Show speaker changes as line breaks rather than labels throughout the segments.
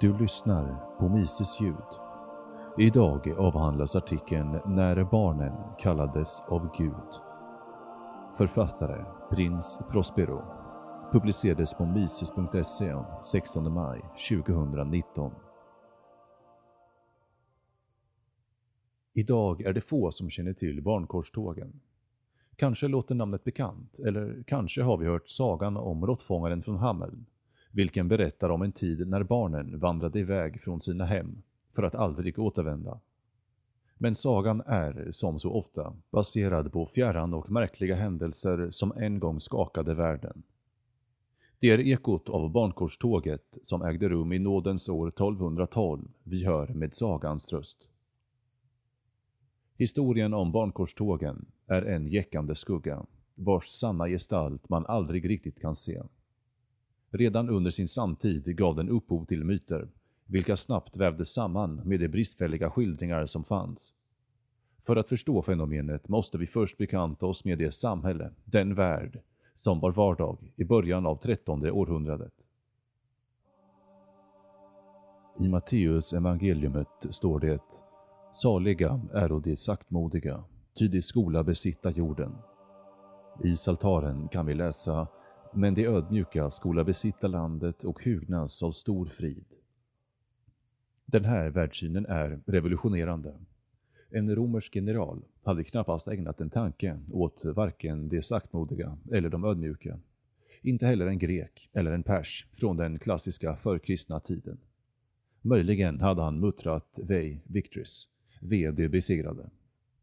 Du lyssnar på Mises ljud. Idag avhandlas artikeln När barnen kallades av Gud. Författare Prins Prospero. Publicerades på mises.se 16 maj 2019. Idag är det få som känner till barnkorstågen. Kanske låter namnet bekant, eller kanske har vi hört sagan om råttfångaren från Hameln, vilken berättar om en tid när barnen vandrade iväg från sina hem för att aldrig återvända. Men sagan är, som så ofta, baserad på fjärran och märkliga händelser som en gång skakade världen. Det är ekot av barnkorståget som ägde rum i nådens år 1212 vi hör med sagans röst. Historien om barnkorstågen är en jäckande skugga, vars sanna gestalt man aldrig riktigt kan se. Redan under sin samtid gav den upphov till myter, vilka snabbt vävdes samman med de bristfälliga skildringar som fanns. För att förstå fenomenet måste vi först bekanta oss med det samhälle, den värld, som var vardag i början av trettonde århundradet. I Matteus evangeliumet står det Saliga är de saktmodiga, ty de skola besitta jorden. I Saltaren kan vi läsa men de ödmjuka skola besitta landet och hugnas av stor frid. Den här världssynen är revolutionerande. En romersk general hade knappast ägnat en tanke åt varken de saktmodiga eller de ödmjuka. Inte heller en grek eller en pers från den klassiska förkristna tiden. Möjligen hade han muttrat Vei Victris, ve de besegrade,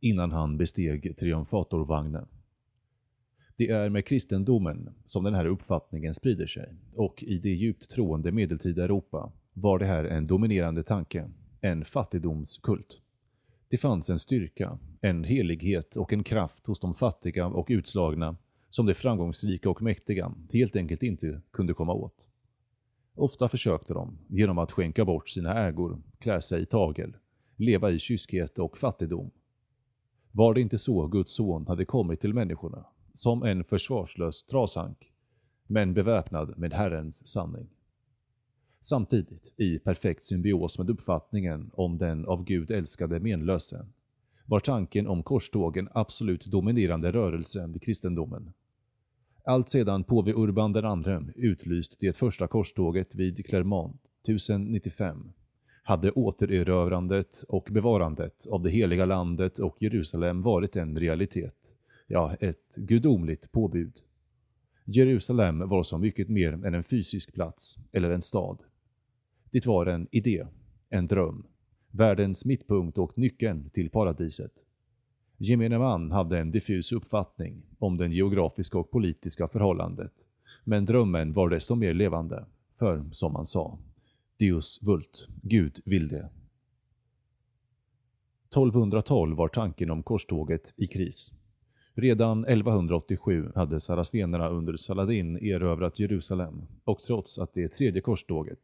innan han besteg triumfatorvagnen. Det är med kristendomen som den här uppfattningen sprider sig och i det djupt troende medeltida Europa var det här en dominerande tanke, en fattigdomskult. Det fanns en styrka, en helighet och en kraft hos de fattiga och utslagna som de framgångsrika och mäktiga helt enkelt inte kunde komma åt. Ofta försökte de, genom att skänka bort sina ägor, klä sig i tagel, leva i kyskhet och fattigdom. Var det inte så Guds son hade kommit till människorna som en försvarslös trasank, men beväpnad med Herrens sanning. Samtidigt, i perfekt symbios med uppfattningen om den av Gud älskade menlöse, var tanken om korstågen absolut dominerande rörelsen vid kristendomen. Allt sedan påve Urban II utlyst det första korståget vid Clermont 1095 hade återerövrandet och bevarandet av det heliga landet och Jerusalem varit en realitet ja, ett gudomligt påbud. Jerusalem var så mycket mer än en fysisk plats eller en stad. Det var en idé, en dröm, världens mittpunkt och nyckeln till paradiset. Gemene man hade en diffus uppfattning om den geografiska och politiska förhållandet, men drömmen var desto mer levande, för som man sa, Deus vult, Gud vill det. 1212 var tanken om korståget i kris. Redan 1187 hade saracenerna under Saladin erövrat Jerusalem och trots att det tredje korståget,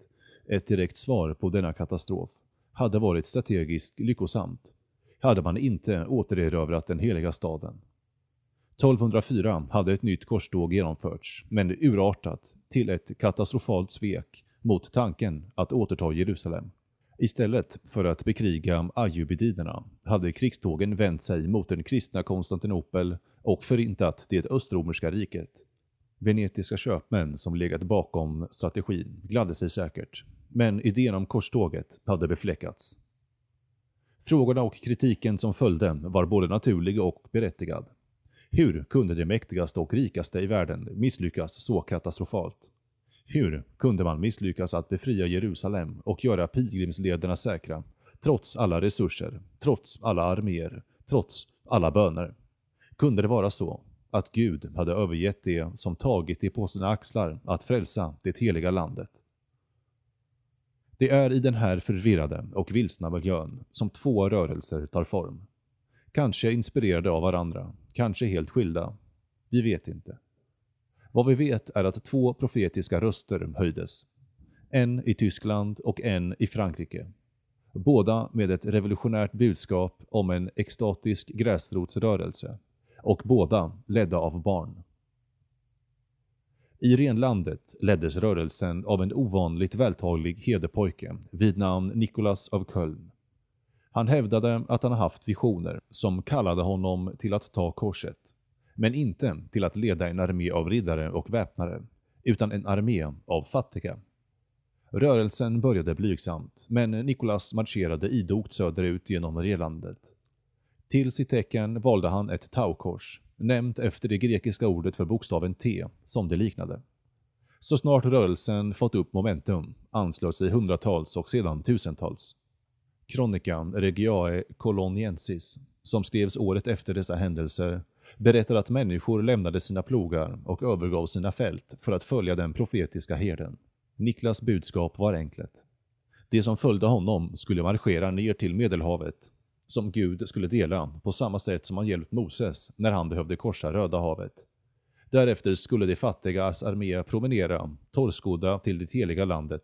ett direkt svar på denna katastrof, hade varit strategiskt lyckosamt, hade man inte återerövrat den heliga staden. 1204 hade ett nytt korståg genomförts, men urartat till ett katastrofalt svek mot tanken att återta Jerusalem. Istället för att bekriga ayyubidinerna hade krigstågen vänt sig mot den kristna Konstantinopel och förintat det östromerska riket. Venetiska köpmän som legat bakom strategin gladde sig säkert, men idén om korståget hade befläckats. Frågorna och kritiken som följde var både naturlig och berättigad. Hur kunde det mäktigaste och rikaste i världen misslyckas så katastrofalt? Hur kunde man misslyckas att befria Jerusalem och göra pilgrimslederna säkra, trots alla resurser, trots alla arméer, trots alla böner? Kunde det vara så att Gud hade övergett det som tagit det på sina axlar att frälsa det heliga landet? Det är i den här förvirrade och vilsna miljön som två rörelser tar form. Kanske inspirerade av varandra, kanske helt skilda. Vi vet inte. Vad vi vet är att två profetiska röster höjdes. En i Tyskland och en i Frankrike. Båda med ett revolutionärt budskap om en extatisk gräsrotsrörelse och båda ledda av barn. I renlandet leddes rörelsen av en ovanligt vältalig hederpojke vid namn Nikolas av Köln. Han hävdade att han haft visioner som kallade honom till att ta korset, men inte till att leda en armé av riddare och väpnare, utan en armé av fattiga. Rörelsen började blygsamt, men Nikolas marscherade idogt söderut genom relandet. Till sitt tecken valde han ett taukors, nämnt efter det grekiska ordet för bokstaven T, som det liknade. Så snart rörelsen fått upp momentum anslöt sig hundratals och sedan tusentals. Kronikan Regiae Coloniensis, som skrevs året efter dessa händelser, berättar att människor lämnade sina plogar och övergav sina fält för att följa den profetiska herden. Niklas budskap var enkelt. De som följde honom skulle marschera ner till Medelhavet som Gud skulle dela på samma sätt som han hjälpt Moses när han behövde korsa Röda havet. Därefter skulle de fattigas armé promenera, torrskodda, till det heliga landet,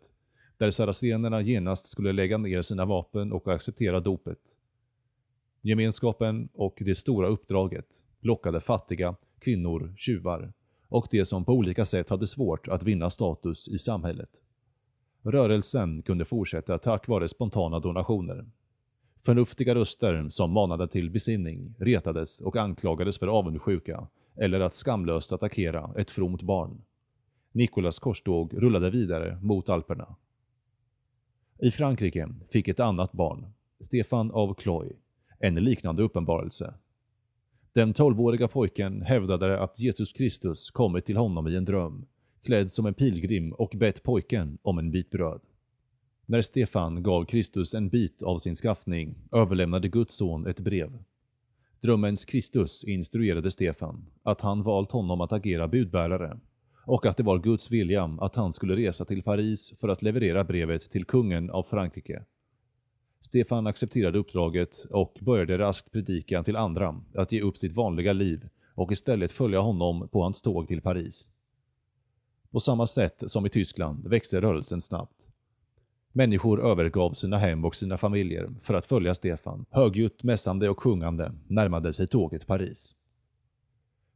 där saracenerna genast skulle lägga ner sina vapen och acceptera dopet. Gemenskapen och det stora uppdraget lockade fattiga, kvinnor, tjuvar och de som på olika sätt hade svårt att vinna status i samhället. Rörelsen kunde fortsätta tack vare spontana donationer. Förnuftiga röster som manade till besinning retades och anklagades för avundsjuka eller att skamlöst attackera ett fromt barn. Nikolas korståg rullade vidare mot Alperna. I Frankrike fick ett annat barn, Stefan av Cloy, en liknande uppenbarelse. Den tolvåriga pojken hävdade att Jesus Kristus kommit till honom i en dröm, klädd som en pilgrim och bett pojken om en bit bröd. När Stefan gav Kristus en bit av sin skaffning överlämnade Guds son ett brev. Drömmens Kristus instruerade Stefan att han valt honom att agera budbärare och att det var Guds vilja att han skulle resa till Paris för att leverera brevet till kungen av Frankrike. Stefan accepterade uppdraget och började raskt predika till andra att ge upp sitt vanliga liv och istället följa honom på hans tåg till Paris. På samma sätt som i Tyskland växte rörelsen snabbt. Människor övergav sina hem och sina familjer för att följa Stefan. Högljutt mässande och sjungande närmade sig tåget Paris.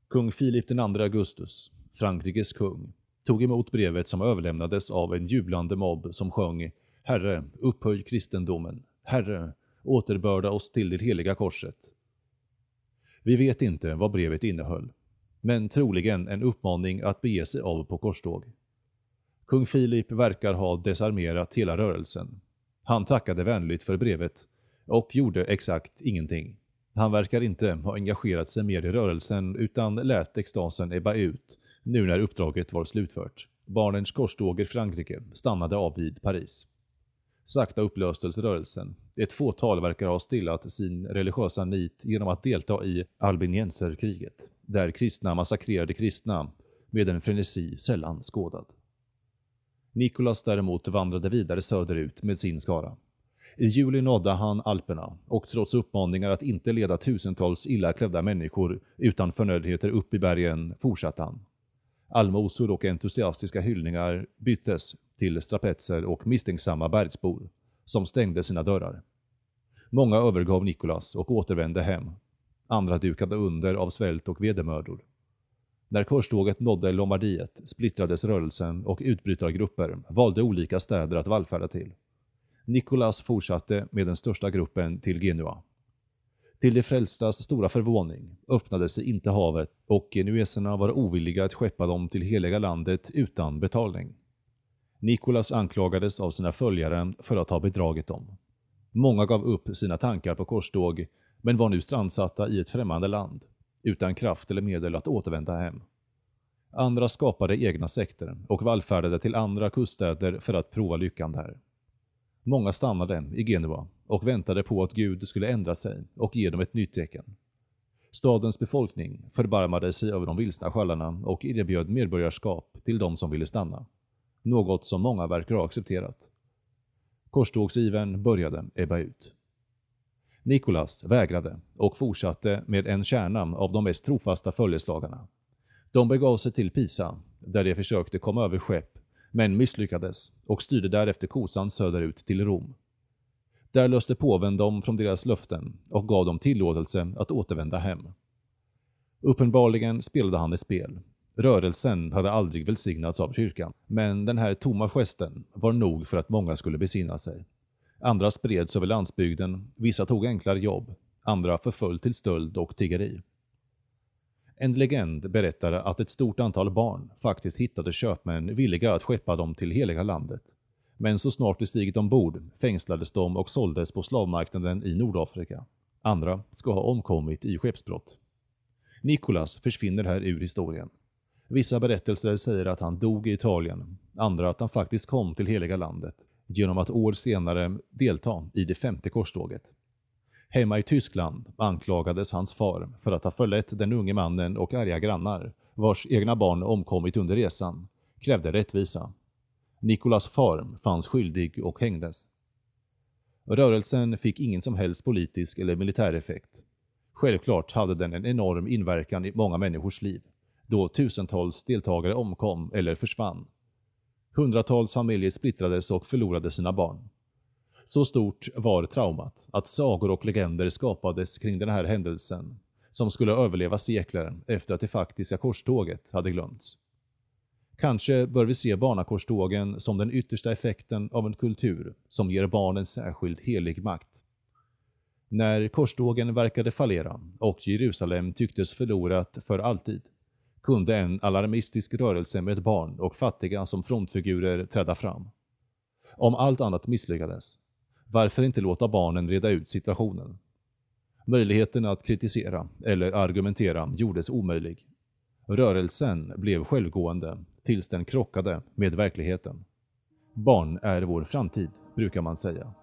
Kung Filip II Augustus, Frankrikes kung, tog emot brevet som överlämnades av en jublande mobb som sjöng Herre, upphöj kristendomen. Herre, återbörda oss till det heliga korset. Vi vet inte vad brevet innehöll, men troligen en uppmaning att bege sig av på korståg. Kung Filip verkar ha desarmerat hela rörelsen. Han tackade vänligt för brevet och gjorde exakt ingenting. Han verkar inte ha engagerat sig mer i rörelsen utan lät extasen ebba ut nu när uppdraget var slutfört. Barnens korståg i Frankrike stannade av vid Paris. Sakta upplöstes rörelsen. Ett fåtal verkar ha stillat sin religiösa nit genom att delta i albinienserkriget, där kristna massakrerade kristna med en frenesi sällan skådad. Nikolas däremot vandrade vidare söderut med sin skara. I juli nådde han Alperna och trots uppmaningar att inte leda tusentals illa klädda människor utan förnödenheter upp i bergen fortsatte han. Allmosor och entusiastiska hyllningar byttes till strapetser och misstänksamma bergsbor som stängde sina dörrar. Många övergav Nikolas och återvände hem. Andra dukade under av svält och vedermödor. När korståget nådde Lombardiet splittrades rörelsen och utbrytargrupper valde olika städer att vallfärda till. Nikolas fortsatte med den största gruppen till Genua. Till de frälstas stora förvåning öppnade sig inte havet och genueserna var ovilliga att skeppa dem till heliga landet utan betalning. Nikolas anklagades av sina följare för att ha bedragit dem. Många gav upp sina tankar på korståg, men var nu strandsatta i ett främmande land, utan kraft eller medel att återvända hem. Andra skapade egna sekter och vallfärdade till andra kuststäder för att prova lyckan där. Många stannade i Genua och väntade på att Gud skulle ändra sig och ge dem ett nytt tecken. Stadens befolkning förbarmade sig över de vilsna sköldarna och erbjöd medborgarskap till de som ville stanna. Något som många verkar ha accepterat. Korstågsiven började ebba ut. Nikolas vägrade och fortsatte med en kärna av de mest trofasta följeslagarna. De begav sig till Pisa, där de försökte komma över skepp, men misslyckades och styrde därefter kosan söderut till Rom. Där löste påven dem från deras löften och gav dem tillåtelse att återvända hem. Uppenbarligen spelade han ett spel, Rörelsen hade aldrig välsignats av kyrkan, men den här tomma gesten var nog för att många skulle besinna sig. Andra spreds över landsbygden, vissa tog enklare jobb, andra förföll till stöld och tiggeri. En legend berättar att ett stort antal barn faktiskt hittade köpmän villiga att skeppa dem till heliga landet. Men så snart de stigit ombord fängslades de och såldes på slavmarknaden i Nordafrika. Andra ska ha omkommit i skeppsbrott. Nikolas försvinner här ur historien. Vissa berättelser säger att han dog i Italien, andra att han faktiskt kom till heliga landet genom att år senare delta i det femte korståget. Hemma i Tyskland anklagades hans far för att ha förlett den unge mannen och arga grannar, vars egna barn omkommit under resan, krävde rättvisa. Nikolas far fanns skyldig och hängdes. Rörelsen fick ingen som helst politisk eller militär effekt. Självklart hade den en enorm inverkan i många människors liv, då tusentals deltagare omkom eller försvann. Hundratals familjer splittrades och förlorade sina barn. Så stort var traumat att sagor och legender skapades kring den här händelsen, som skulle överleva sekler efter att det faktiska korståget hade glömts. Kanske bör vi se barnakorstågen som den yttersta effekten av en kultur som ger barnen särskild helig makt. När korstågen verkade fallera och Jerusalem tycktes förlorat för alltid, kunde en alarmistisk rörelse med barn och fattiga som frontfigurer träda fram. Om allt annat misslyckades, varför inte låta barnen reda ut situationen? Möjligheten att kritisera eller argumentera gjordes omöjlig. Rörelsen blev självgående tills den krockade med verkligheten. Barn är vår framtid, brukar man säga.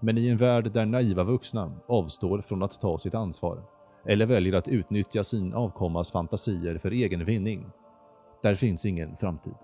Men i en värld där naiva vuxna avstår från att ta sitt ansvar eller väljer att utnyttja sin avkommas fantasier för egen vinning, där finns ingen framtid.